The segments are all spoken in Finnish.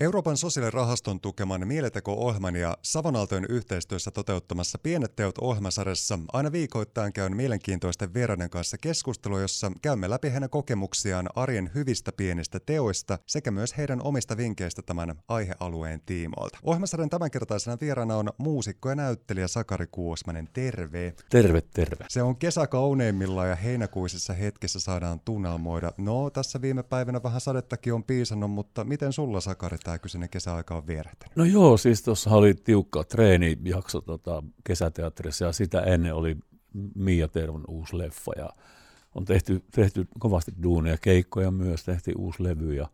Euroopan sosiaalirahaston tukeman Mieleteko-ohjelman ja Savonaltojen yhteistyössä toteuttamassa Pienet teot ohjelmasarjassa aina viikoittain käyn mielenkiintoisten vieraiden kanssa keskustelua, jossa käymme läpi heidän kokemuksiaan arjen hyvistä pienistä teoista sekä myös heidän omista vinkkeistä tämän aihealueen tiimoilta. Ohjelmasarjan tämänkertaisena vieraana on muusikko ja näyttelijä Sakari Kuosmanen. Terve! Terve, terve! Se on kesä kauneimmillaan ja heinäkuisissa hetkissä saadaan tunnelmoida. No, tässä viime päivinä vähän sadettakin on piisannut, mutta miten sulla Sakari tämä kyseinen kesäaika on vierähtänyt? No joo, siis tuossa oli tiukka treenijakso tota, kesäteatterissa ja sitä ennen oli Mia Tervon uusi leffa ja on tehty, tehty kovasti duunia, keikkoja myös, tehtiin uusi levy ja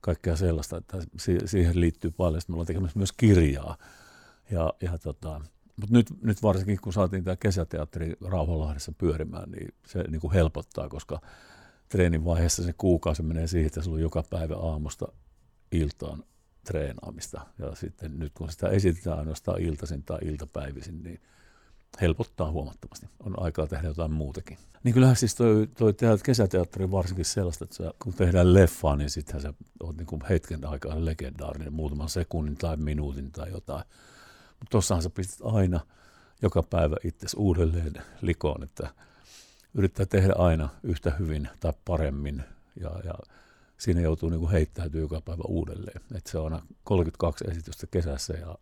kaikkea sellaista, että siihen liittyy paljon. Sitten me ollaan tekemässä myös kirjaa. Ja, ja tota, mutta nyt, nyt varsinkin kun saatiin tämä kesäteatteri Rauhalahdessa pyörimään, niin se niin kuin helpottaa, koska treenin vaiheessa se kuukausi menee siihen, että sulla on joka päivä aamusta iltaan treenaamista. Ja sitten nyt kun sitä esitetään ainoastaan iltaisin tai iltapäivisin, niin helpottaa huomattavasti. On aikaa tehdä jotain muutakin. Niin kyllähän siis toi, toi kesäteatteri varsinkin sellaista, että sä, kun tehdään leffaa, niin sittenhän sä oot niin kuin hetken aikaa legendaarinen, muutaman sekunnin tai minuutin tai jotain. Mutta tossahan sä pistät aina joka päivä itse uudelleen likoon, että yrittää tehdä aina yhtä hyvin tai paremmin ja, ja siinä joutuu niin kuin joka päivä uudelleen. Et se on 32 esitystä kesässä ja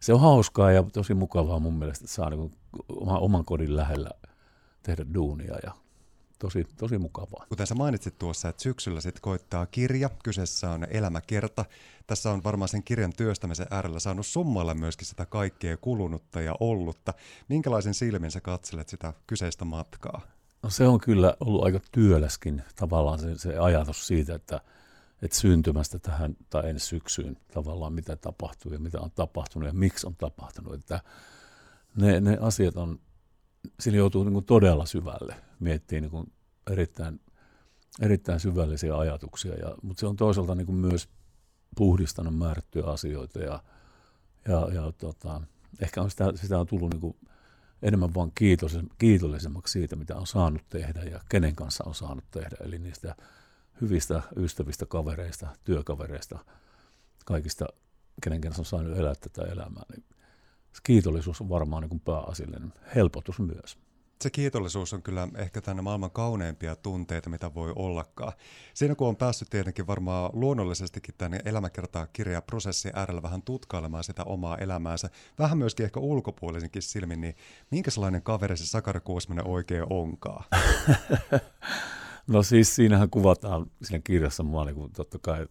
se on hauskaa ja tosi mukavaa mun mielestä, että saa niin kuin oman kodin lähellä tehdä duunia ja tosi, tosi mukavaa. Kuten sä mainitsit tuossa, että syksyllä sitten koittaa kirja, kyseessä on elämäkerta. Tässä on varmaan sen kirjan työstämisen äärellä saanut summailla myöskin sitä kaikkea kulunutta ja ollutta. Minkälaisen silmin sä katselet sitä kyseistä matkaa? No se on kyllä ollut aika työläskin tavallaan se, se ajatus siitä, että, että syntymästä tähän tai ensi syksyyn tavallaan mitä tapahtuu ja mitä on tapahtunut ja miksi on tapahtunut. Että ne, ne asiat on, sillä joutuu niin kuin todella syvälle, miettii niin kuin erittäin, erittäin syvällisiä ajatuksia, ja, mutta se on toisaalta niin kuin myös puhdistanut määrättyjä asioita ja, ja, ja tota, ehkä on sitä, sitä on tullut niin kuin enemmän vaan kiitollisemmaksi siitä, mitä on saanut tehdä ja kenen kanssa on saanut tehdä. Eli niistä hyvistä ystävistä, kavereista, työkavereista, kaikista, kenen kanssa on saanut elää tätä elämää. Niin kiitollisuus on varmaan niin pääasiallinen helpotus myös se kiitollisuus on kyllä ehkä tänne maailman kauneimpia tunteita, mitä voi ollakaan. Siinä kun on päässyt tietenkin varmaan luonnollisestikin tänne elämäkertaa kirjaprosessin äärellä vähän tutkailemaan sitä omaa elämäänsä, vähän myöskin ehkä ulkopuolisenkin silmin, niin minkä sellainen kaveri se Sakari Kuosmanen oikein onkaan? no siis siinähän kuvataan siinä kirjassa mua niin kuin totta kai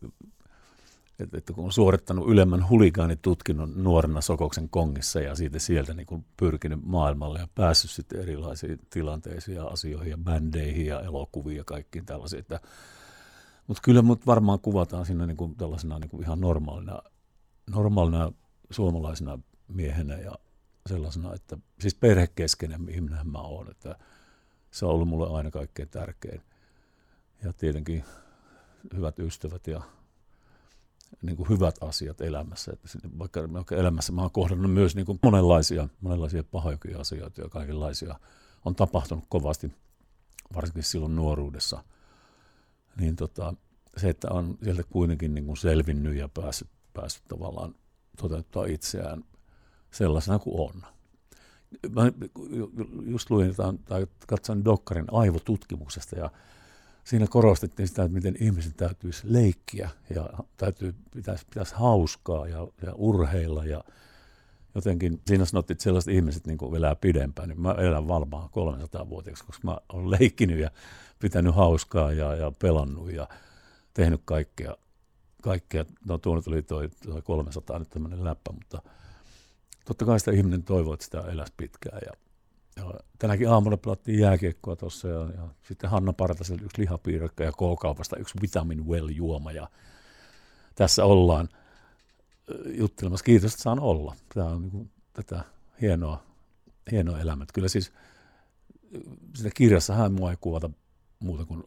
että, että kun on suorittanut ylemmän huligaanitutkinnon nuorena Sokoksen kongissa ja siitä sieltä niin kuin pyrkinyt maailmalle ja päässyt sitten erilaisiin tilanteisiin ja asioihin ja bändeihin ja elokuviin ja kaikkiin tällaisiin. Että, mutta kyllä mut varmaan kuvataan siinä niin kuin tällaisena niin kuin ihan normaalina, normaalina suomalaisena miehenä ja sellaisena, että siis perhekeskeinen ihminen mä oon, että se on ollut mulle aina kaikkein tärkein. Ja tietenkin hyvät ystävät ja niin kuin hyvät asiat elämässä. Että vaikka, elämässä mä oon kohdannut myös niin kuin monenlaisia, monenlaisia pahoja asioita ja kaikenlaisia on tapahtunut kovasti, varsinkin silloin nuoruudessa. Niin tota, se, että on sieltä kuitenkin niin kuin selvinnyt ja päässyt, päässyt tavallaan toteuttaa itseään sellaisena kuin on. Mä just luin tai katsoin Dokkarin aivotutkimuksesta ja siinä korostettiin sitä, että miten ihmisen täytyisi leikkiä ja täytyy, pitäisi, pitäisi hauskaa ja, ja urheilla ja jotenkin siinä sanottiin, että sellaiset ihmiset niin elää pidempään, niin mä elän varmaan 300-vuotiaaksi, koska mä olen leikkinyt ja pitänyt hauskaa ja, ja pelannut ja tehnyt kaikkea. kaikkea. No tuonne tuli toi, toi 300 nyt tämmöinen läppä, mutta totta kai sitä ihminen toivoo, että sitä eläisi pitkään ja ja tänäkin aamuna pelattiin jääkiekkoa tuossa ja, ja, sitten Hanna Partaselta yksi lihapiirakka ja K-kaupasta yksi Vitamin Well juoma ja tässä ollaan juttelemassa. Kiitos, että saan olla. Tämä on niin kuin, tätä hienoa, hienoa elämää. Kyllä siis sitä kirjassahan mua ei kuvata muuta kuin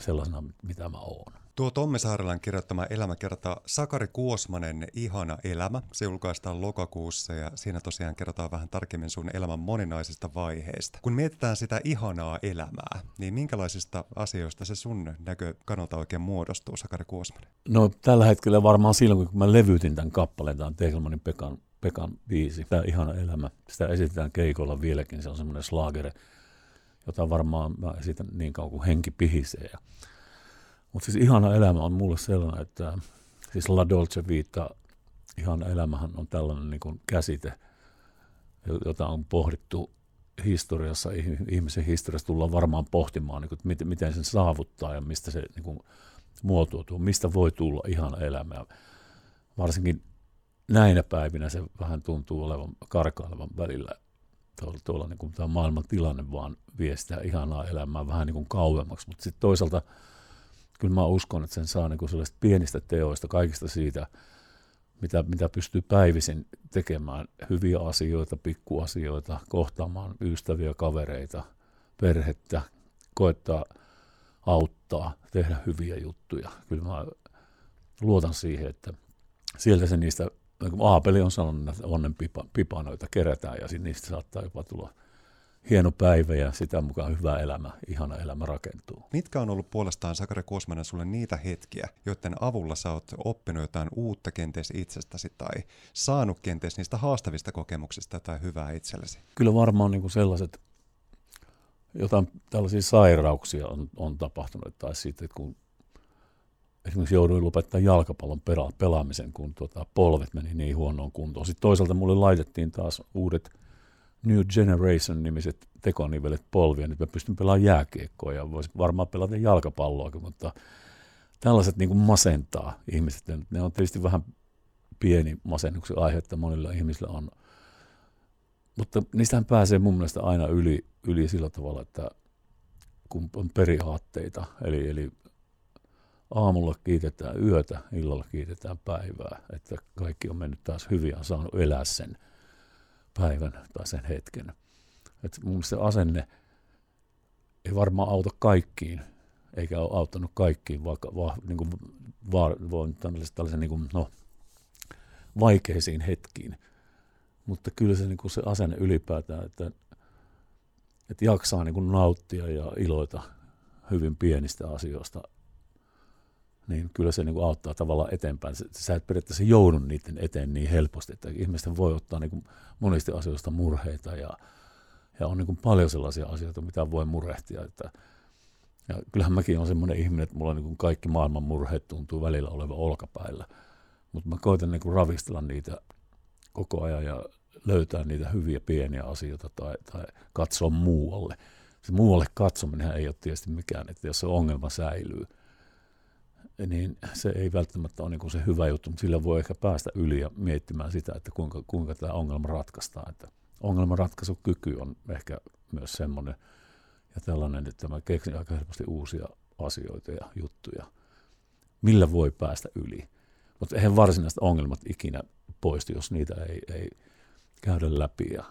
sellaisena, mitä mä oon. Tuo Tommi Saarelan kirjoittama elämäkerta Sakari Kuosmanen Ihana elämä, se julkaistaan lokakuussa ja siinä tosiaan kerrotaan vähän tarkemmin sun elämän moninaisista vaiheista. Kun mietitään sitä ihanaa elämää, niin minkälaisista asioista se sun näkökannalta oikein muodostuu, Sakari Kuosmanen? No tällä hetkellä varmaan silloin, kun mä levytin tämän kappaleen, tämä on Tegelmanin Pekan, Pekan biisi, tämä ihana elämä, sitä esitetään keikolla vieläkin, se on semmoinen slagere, jota varmaan mä esitän niin kauan kuin henki pihisee. Ja mutta siis ihana elämä on mulle sellainen, että siis La Dolce Vita, ihana elämähän on tällainen niin kuin käsite, jota on pohdittu historiassa, ihmisen historiassa tullaan varmaan pohtimaan, niin kuin, että miten sen saavuttaa ja mistä se niin kuin, muotoutuu, mistä voi tulla ihana elämä. Varsinkin näinä päivinä se vähän tuntuu olevan karkailevan välillä. Tuolla, tuolla niin kuin, tämä maailman tilanne vaan viestää ihanaa elämää vähän niin kuin kauemmaksi, mutta sitten toisaalta – kyllä mä uskon, että sen saa niin sellaisista pienistä teoista, kaikista siitä, mitä, mitä pystyy päivisin tekemään, hyviä asioita, pikkuasioita, kohtaamaan ystäviä, kavereita, perhettä, koettaa auttaa, tehdä hyviä juttuja. Kyllä mä luotan siihen, että sieltä se niistä, niin kuin Aapeli on sanonut, että onnen pipa, pipanoita kerätään ja niistä saattaa jopa tulla hieno päivä ja sitä mukaan hyvä elämä, ihana elämä rakentuu. Mitkä on ollut puolestaan, Sakari Kuosmanen, sulle niitä hetkiä, joiden avulla sä oot oppinut jotain uutta kenties itsestäsi tai saanut kenties niistä haastavista kokemuksista tai hyvää itsellesi? Kyllä varmaan niin kuin sellaiset, jotain tällaisia sairauksia on, on tapahtunut, tai sitten kun esimerkiksi jouduin lopettaa jalkapallon pela- pelaamisen, kun tuota, polvet meni niin huonoon kuntoon. Sitten toisaalta mulle laitettiin taas uudet – New Generation-nimiset tekonivelet polvia, nyt mä pystyn pelaamaan jääkiekkoa ja voisin varmaan pelata jalkapalloa, mutta tällaiset niin kuin masentaa ihmiset. Ne on tietysti vähän pieni masennuksen aihe, että monilla ihmisillä on. Mutta niistähän pääsee mun mielestä aina yli, yli sillä tavalla, että kun on periaatteita, eli, eli aamulla kiitetään yötä, illalla kiitetään päivää, että kaikki on mennyt taas hyvin ja saanut elää sen – päivän tai sen hetken. Et mun mielestä se asenne ei varmaan auta kaikkiin, eikä ole auttanut kaikkiin, vaikka va, niin kuin, va, va, tällaisen, tällaisen niin kuin, no, vaikeisiin hetkiin. Mutta kyllä se, niin kuin se asenne ylipäätään, että, että jaksaa niin kuin nauttia ja iloita hyvin pienistä asioista niin kyllä se niin kuin auttaa tavallaan eteenpäin. Sä et periaatteessa joudu niiden eteen niin helposti, että ihmisten voi ottaa niin kuin monista asioista murheita ja, ja on niin kuin paljon sellaisia asioita, mitä voi murehtia. Että, ja kyllähän mäkin olen semmoinen ihminen, että mulla niin kuin kaikki maailman murheet tuntuu välillä olevan olkapäillä, mutta mä koitan niin kuin ravistella niitä koko ajan ja löytää niitä hyviä pieniä asioita tai, tai katsoa muualle. Se muualle katsominen ei ole tietysti mikään, että jos se ongelma säilyy – niin se ei välttämättä ole niin kuin se hyvä juttu, mutta sillä voi ehkä päästä yli ja miettimään sitä, että kuinka, kuinka tämä ongelma ratkaistaan. Että ongelmanratkaisukyky on ehkä myös semmoinen ja tällainen, että mä keksin aika helposti uusia asioita ja juttuja, millä voi päästä yli. Mutta eihän varsinaiset ongelmat ikinä poistu, jos niitä ei, ei käydä läpi ja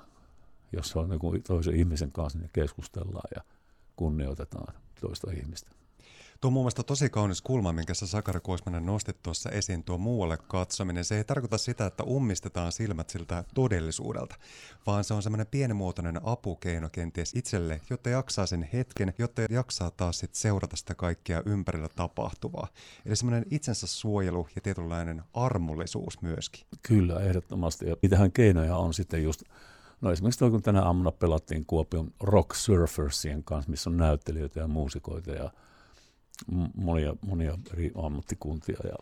jos on niin toisen ihmisen kanssa, niin keskustellaan ja kunnioitetaan toista ihmistä. Tuo on mun mielestä tosi kaunis kulma, minkä sä Sakari Kuosmanen nostit tuossa esiin, tuo muualle katsominen. Se ei tarkoita sitä, että ummistetaan silmät siltä todellisuudelta, vaan se on semmoinen pienimuotoinen apukeino kenties itselle, jotta jaksaa sen hetken, jotta jaksaa taas sit seurata sitä kaikkea ympärillä tapahtuvaa. Eli semmoinen itsensä suojelu ja tietynlainen armollisuus myöskin. Kyllä, ehdottomasti. Ja niitähän keinoja on sitten just No esimerkiksi toi, kun tänä aamuna pelattiin Kuopion Rock Surfersien kanssa, missä on näyttelijöitä ja muusikoita ja monia, monia eri ammattikuntia ja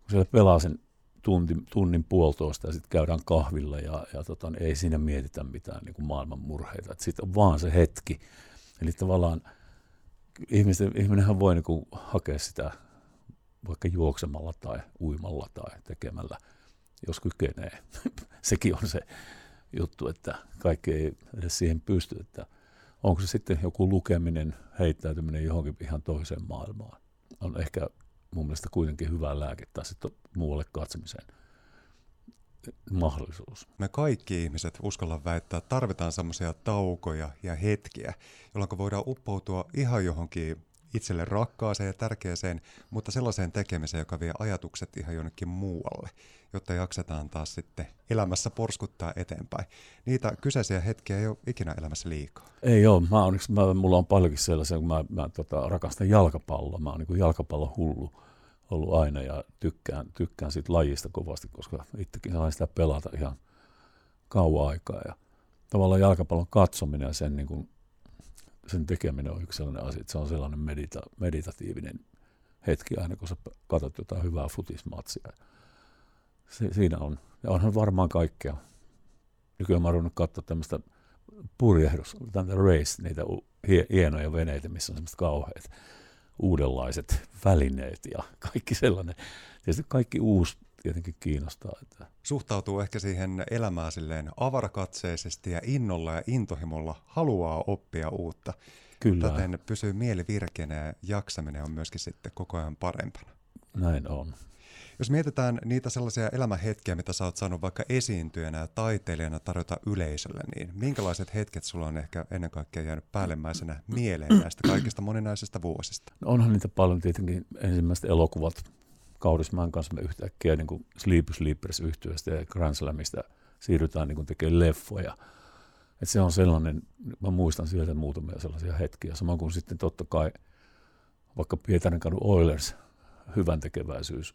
kun siellä pelaa sen tunti, tunnin puolitoista ja sitten käydään kahvilla ja, ja tota, niin ei siinä mietitä mitään niin kuin maailman murheita. Sitten on vaan se hetki. Eli tavallaan ihmisten, ihminenhän voi niin kuin hakea sitä vaikka juoksemalla tai uimalla tai tekemällä, jos kykenee. Sekin on se juttu, että kaikki ei edes siihen pysty. Että onko se sitten joku lukeminen, heittäytyminen johonkin ihan toiseen maailmaan. On ehkä mun mielestä kuitenkin hyvä lääke tai sitten muualle katsomiseen mahdollisuus. Me kaikki ihmiset, uskalla väittää, tarvitaan semmoisia taukoja ja hetkiä, jolloin voidaan uppoutua ihan johonkin itselle rakkaaseen ja tärkeäseen, mutta sellaiseen tekemiseen, joka vie ajatukset ihan jonnekin muualle, jotta jaksetaan taas sitten elämässä porskuttaa eteenpäin. Niitä kyseisiä hetkiä ei ole ikinä elämässä liikaa. Ei ole. Mä onneksi, mä, mulla on paljonkin sellaisia, kun mä, mä tota, rakastan jalkapalloa. Mä oon niin jalkapallon hullu ollut aina ja tykkään, tykkään siitä lajista kovasti, koska itsekin sain sitä pelata ihan kauan aikaa. Ja tavallaan jalkapallon katsominen ja sen, niin kuin, sen tekeminen on yksi sellainen asia, että se on sellainen medita, meditatiivinen hetki aina, kun sä katsot jotain hyvää futismatsia. Se, siinä on. Ja onhan varmaan kaikkea. Nykyään mä oon katsoa tämmöistä purjehdus, race, niitä hienoja veneitä, missä on semmoista kauheat uudenlaiset välineet ja kaikki sellainen. Tietysti kaikki uusi tietenkin kiinnostaa. Että. Suhtautuu ehkä siihen elämään silleen avarakatseisesti ja innolla ja intohimolla haluaa oppia uutta. Kyllä. Täten pysyy mieli virkeänä ja jaksaminen on myöskin sitten koko ajan parempana. Näin on. Jos mietitään niitä sellaisia elämähetkiä, mitä sä oot saanut vaikka esiintyjänä ja taiteilijana tarjota yleisölle, niin minkälaiset hetket sulla on ehkä ennen kaikkea jäänyt päällemmäisenä mieleen näistä kaikista moninaisista vuosista? No onhan niitä paljon tietenkin ensimmäiset elokuvat Kaurismaan kanssa me yhtäkkiä niin kuin Sleep Sleepers yhtyöstä ja Grand Slamista siirrytään niin kuin tekemään leffoja. Et se on sellainen, mä muistan sieltä muutamia sellaisia hetkiä. Samoin kuin sitten totta kai vaikka Pietarin kadun Oilers, hyvän tekeväisyys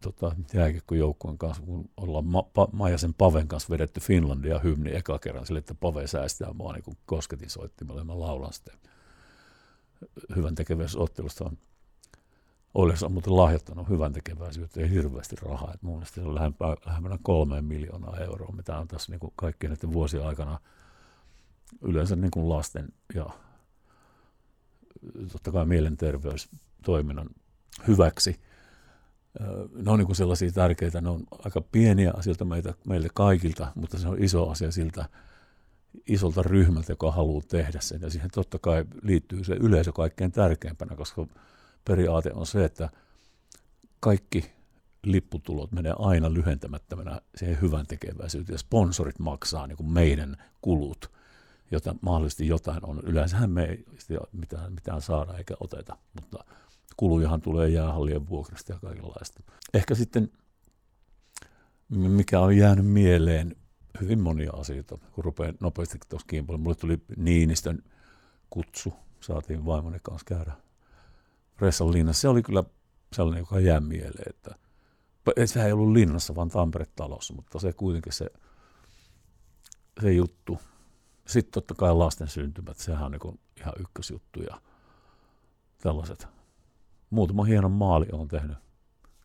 tota, jääkiekkojoukkueen kanssa, kun ollaan Ma- pa- Maijasen Paven kanssa vedetty Finlandia hymni eka kerran sille, että Pave säästää mua niin kosketin soittimella ja mä laulan sitten hyvän tekeväisyysottelusta on Oilers on muuten lahjoittanut hyvän tekeväisyyteen hirveästi rahaa. Et mun mielestä se on lähempää, lähempänä kolmeen miljoonaa euroa, mitä on tässä niin kaikkien näiden vuosien aikana yleensä niin kuin lasten ja totta kai mielenterveystoiminnan hyväksi. Ne on niin kuin sellaisia tärkeitä, ne on aika pieniä asioita meitä, meille kaikilta, mutta se on iso asia siltä isolta ryhmältä, joka haluaa tehdä sen. Ja siihen totta kai liittyy se yleisö kaikkein tärkeimpänä, koska periaate on se, että kaikki lipputulot menee aina lyhentämättömänä siihen hyvän tekeväisyyteen. Sponsorit maksaa niin kuin meidän kulut, jota mahdollisesti jotain on. Yleensähän me ei mitään, mitään saada eikä oteta, mutta kulujahan tulee jäähallien vuokrasta ja kaikenlaista. Ehkä sitten, mikä on jäänyt mieleen, hyvin monia asioita, kun rupeaa nopeasti tuossa kiinni. Mulle tuli Niinistön kutsu, saatiin vaimoni kanssa käydä Ressan linnassa. Se oli kyllä sellainen, joka jää mieleen, että sehän ei ollut linnassa, vaan Tampere-talossa, mutta se kuitenkin se, se juttu. Sitten totta kai lasten syntymät, sehän on niin ihan ykkösjuttu ja tällaiset. Muutama hienon maali on tehnyt.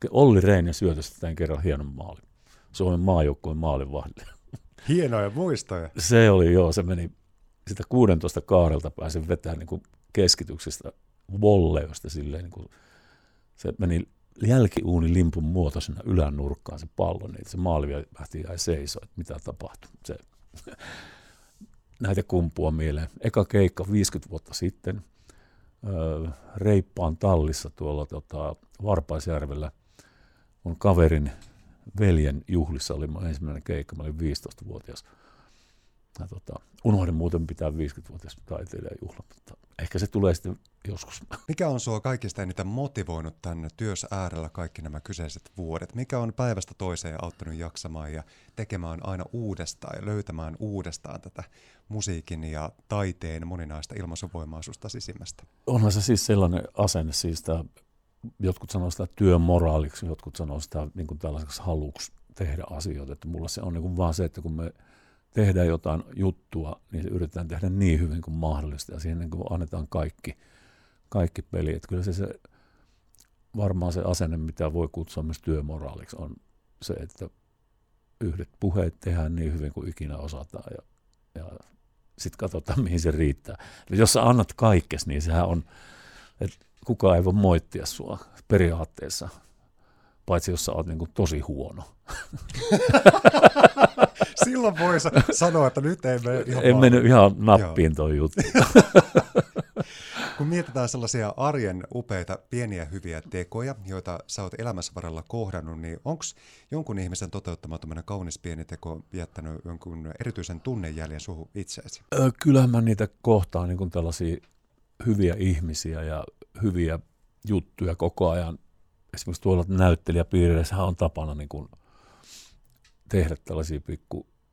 Olli Reine syötöstä tämän kerran hienon maali. Suomen maajoukkueen maalivahdille. Hienoja muistoja. Se oli joo, se meni sitä 16 kaarelta pääsin vetämään niin keskityksestä volleosta silleen, niin kuin, se meni jälkiuuni limpun muotoisena ylänurkkaan se pallo, niin se maali lähti jäi seisoo, että mitä tapahtui. Se, näitä kumpua mieleen. Eka keikka 50 vuotta sitten Reippaan tallissa tuolla tota, Varpaisjärvellä. Mun kaverin veljen juhlissa oli mun ensimmäinen keikka, mä olin 15-vuotias. Ja tota, unohdin muuten pitää 50-vuotias taiteilijajuhla, mutta ehkä se tulee sitten joskus. Mikä on sua kaikista eniten motivoinut tänne työssä äärellä kaikki nämä kyseiset vuodet? Mikä on päivästä toiseen auttanut jaksamaan ja tekemään aina uudestaan ja löytämään uudestaan tätä musiikin ja taiteen moninaista ilmaisuvoimaa susta sisimmästä? Onhan se siis sellainen asenne, siis tämä, jotkut sanoo sitä työmoraaliksi, jotkut sanoo sitä niin kuin tällaiseksi haluksi tehdä asioita, että mulla se on niin kuin vaan se, että kun me tehdään jotain juttua, niin se yritetään tehdä niin hyvin kuin mahdollista ja siihen niin kuin annetaan kaikki, kaikki peli. Että kyllä se, se varmaan se asenne, mitä voi kutsua myös työmoraaliksi, on se, että yhdet puheet tehdään niin hyvin kuin ikinä osataan ja, ja sitten katsotaan, mihin se riittää. Eli jos sä annat kaikkes, niin sehän on, että kukaan ei voi moittia sua periaatteessa, paitsi jos sä oot niin kuin tosi huono. Silloin voi sanoa, että nyt ei mene ihan En mennyt ihan nappiin tuo juttu. Kun mietitään sellaisia arjen upeita, pieniä, hyviä tekoja, joita sä oot elämässä varrella kohdannut, niin onko jonkun ihmisen toteuttama kaunis pieni teko jättänyt jonkun erityisen tunnejäljen suhu itseesi? Kyllähän mä niitä kohtaan niin tällaisia hyviä ihmisiä ja hyviä juttuja koko ajan. Esimerkiksi tuolla näyttelijäpiireissä on tapana niin kuin tehdä tällaisia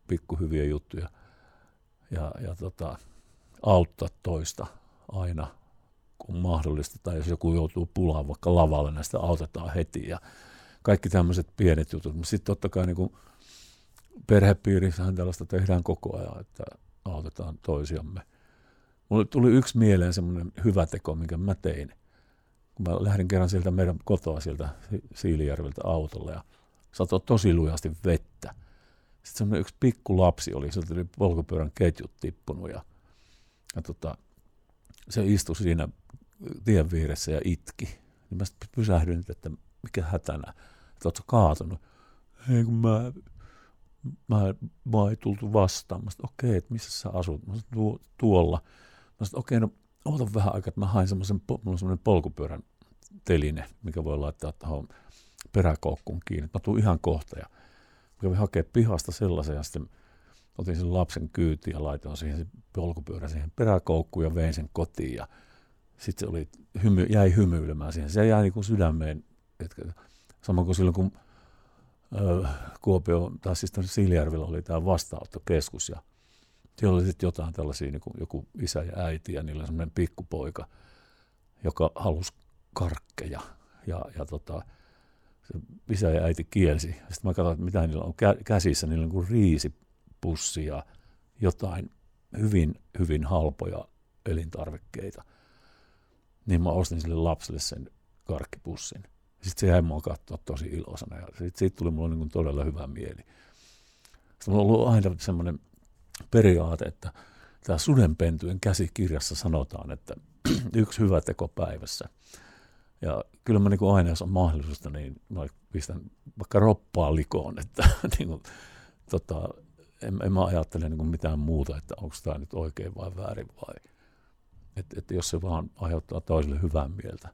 pikku, hyviä juttuja ja, ja tota, auttaa toista aina kun mahdollista, tai jos joku joutuu pulaan vaikka lavalle, näistä autetaan heti ja kaikki tämmöiset pienet jutut. Mutta sitten totta kai niin perhepiirissähän tällaista tehdään koko ajan, että autetaan toisiamme. Mulle tuli yksi mieleen semmoinen hyvä teko, minkä mä tein. Kun mä lähdin kerran sieltä meidän kotoa sieltä Siilijärveltä autolla ja satoi tosi lujasti vettä. Sitten semmoinen yksi pikku lapsi oli, sieltä oli polkupyörän ketjut tippunut ja, ja tota, se istui siinä tien vieressä ja itki. Niin mä pysähdyin, että mikä hätänä, että ootko kaatunut. Ei kun mä, mä, mä ei tultu vastaan. Mä sanoin, okei, okay, että missä sä asut? Mä sanoin, tuolla. Mä sanoin, okei, okay, no oota vähän aikaa, että mä hain semmoisen, mulla on semmoinen polkupyörän teline, mikä voi laittaa tuohon peräkoukkuun kiinni. Mä tuun ihan kohta ja kävin hakea pihasta sellaisen ja sitten otin sen lapsen kyyti ja laitoin siihen se polkupyörä siihen peräkoukkuun ja vein sen kotiin ja sitten se oli, hymy, jäi hymyilemään siihen. Se jäi niin kuin sydämeen, että, samoin kuin silloin kun ö, Kuopio, tai siis Siilijärvillä oli tämä vastaanottokeskus ja siellä oli sitten jotain tällaisia, niin kuin joku isä ja äiti ja niillä semmoinen pikkupoika, joka halusi karkkeja ja, ja tota, se isä ja äiti kielsi. Sitten mä katsoin, että mitä niillä on käsissä, niillä on kuin riisipussi ja jotain hyvin, hyvin halpoja elintarvikkeita niin mä ostin sille lapselle sen karkkipussin. Sitten se jäi mua katsoa tosi iloisena ja siitä, siitä tuli mulle niin todella hyvä mieli. Sitten mulla on ollut aina semmoinen periaate, että tämä sudenpentujen käsikirjassa sanotaan, että yksi hyvä teko päivässä. Ja kyllä mä niin aina, jos on mahdollista, niin mä pistän vaikka roppaa likoon, että niin kuin, tota, en, en mä ajattele niin mitään muuta, että onko tämä nyt oikein vai väärin vai että, että jos se vaan aiheuttaa toiselle hyvää mieltä,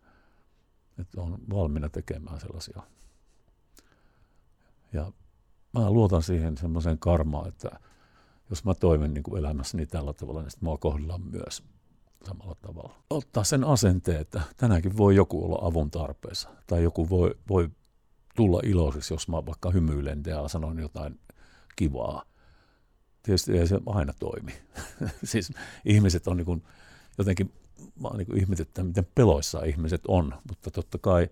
että on valmiina tekemään sellaisia. Ja mä luotan siihen semmoiseen karmaan, että jos mä toimin niin kuin elämässäni tällä tavalla, niin mua kohdellaan myös samalla tavalla. Ottaa sen asenteen, että tänäänkin voi joku olla avun tarpeessa, tai joku voi, voi tulla iloiseksi, jos mä vaikka hymyilen ja sanon jotain kivaa. Tietysti ei se aina toimi. siis ihmiset on niin kuin jotenkin mä niin ihmetyttää, miten peloissa ihmiset on, mutta totta kai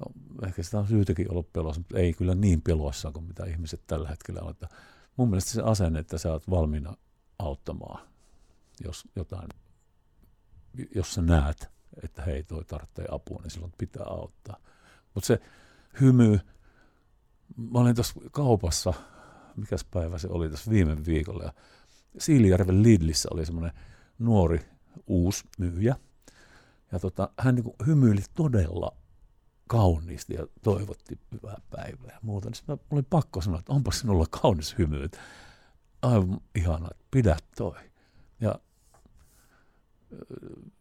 no, ehkä sitä on syytäkin olla pelossa, mutta ei kyllä niin peloissa kuin mitä ihmiset tällä hetkellä on. Että mun mielestä se asenne, että sä oot valmiina auttamaan, jos jotain, jos sä näet, että hei toi tarvitsee apua, niin silloin pitää auttaa. Mutta se hymy, mä olin tuossa kaupassa, mikäs päivä se oli tässä viime viikolla, ja Siilijärven Lidlissä oli semmoinen nuori uusi myyjä. Ja tota, hän niin hymyili todella kauniisti ja toivotti hyvää päivää ja muuta. Niin mä olin pakko sanoa, että onpa sinulla kaunis hymy. Aivan ihana, että pidä toi. Ja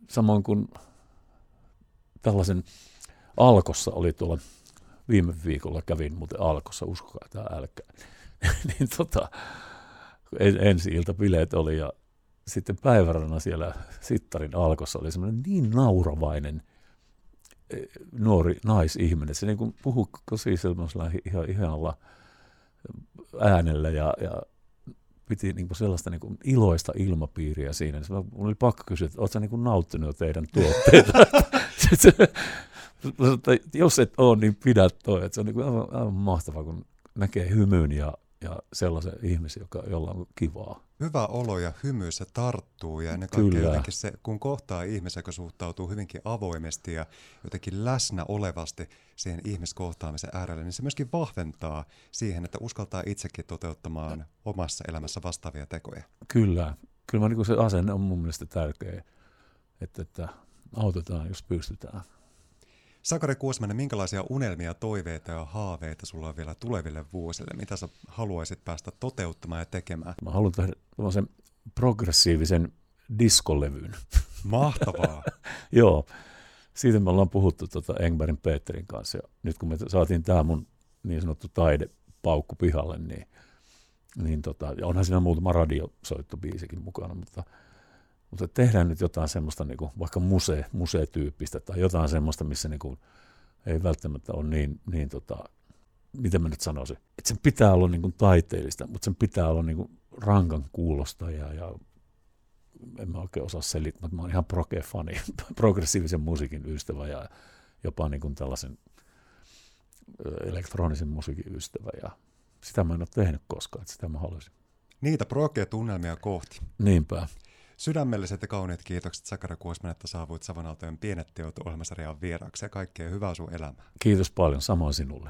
samoin kuin tällaisen Alkossa oli tuolla viime viikolla, kävin muuten Alkossa, uskokaa tämä älkää. niin tota, ensi ilta bileet oli ja sitten päivärana siellä Sittarin alkossa oli semmoinen niin nauravainen e, nuori naisihminen. Se niin kuin puhui tosi sellaisella ihan, ihanalla äänellä ja, ja piti niin kuin sellaista niin kuin iloista ilmapiiriä siinä. Niin Mulla oli pakko kysyä, että oletko niin kuin nauttinut teidän tuotteita? jos et ole, niin pidä toi. Että se on niin kuin aivan, aivan mahtavaa, kun näkee hymyn ja ja sellaisen ihmisen, joka, jolla on kivaa. Hyvä olo ja hymy, se tarttuu ja ennen kaikkea jotenkin se, kun kohtaa ihmisen, joka suhtautuu hyvinkin avoimesti ja jotenkin läsnä olevasti siihen ihmiskohtaamisen äärelle, niin se myöskin vahventaa siihen, että uskaltaa itsekin toteuttamaan omassa elämässä vastaavia tekoja. Kyllä, kyllä niin se asenne on mun mielestä tärkeä, että, että autetaan, jos pystytään. Sakari Kuosmanen, minkälaisia unelmia, toiveita ja haaveita sulla on vielä tuleville vuosille? Mitä sä haluaisit päästä toteuttamaan ja tekemään? Mä haluan tehdä tämmöisen progressiivisen diskolevyn. Mahtavaa. Joo, siitä me ollaan puhuttu tuota Engbergin Peterin kanssa. Ja nyt kun me saatiin tämä mun niin sanottu taidepaukku pihalle, niin, niin tota, ja onhan siinä muutama radiosoittobiisikin mukana, mutta Mutta tehdään nyt jotain semmoista niin kuin, vaikka muse, museetyyppistä tai jotain semmoista, missä niin kuin, ei välttämättä ole niin, niin tota, miten mä nyt sanoisin, että sen pitää olla niin kuin taiteellista, mutta sen pitää olla niin kuin rankan kuulosta ja, ja en mä oikein osaa selittää, mutta mä oon ihan proge-fani, progressiivisen musiikin ystävä ja jopa niin kuin tällaisen elektronisen musiikin ystävä ja sitä mä en ole tehnyt koskaan, että sitä mä haluaisin. Niitä proge-tunnelmia kohti. Niinpä. Sydämelliset ja kauniit kiitokset Sakara Kuosman, että saavuit Savonaltojen pienet teot ohjelmasarjaan vieraaksi ja kaikkea hyvää sun elämään. Kiitos paljon, samoin sinulle.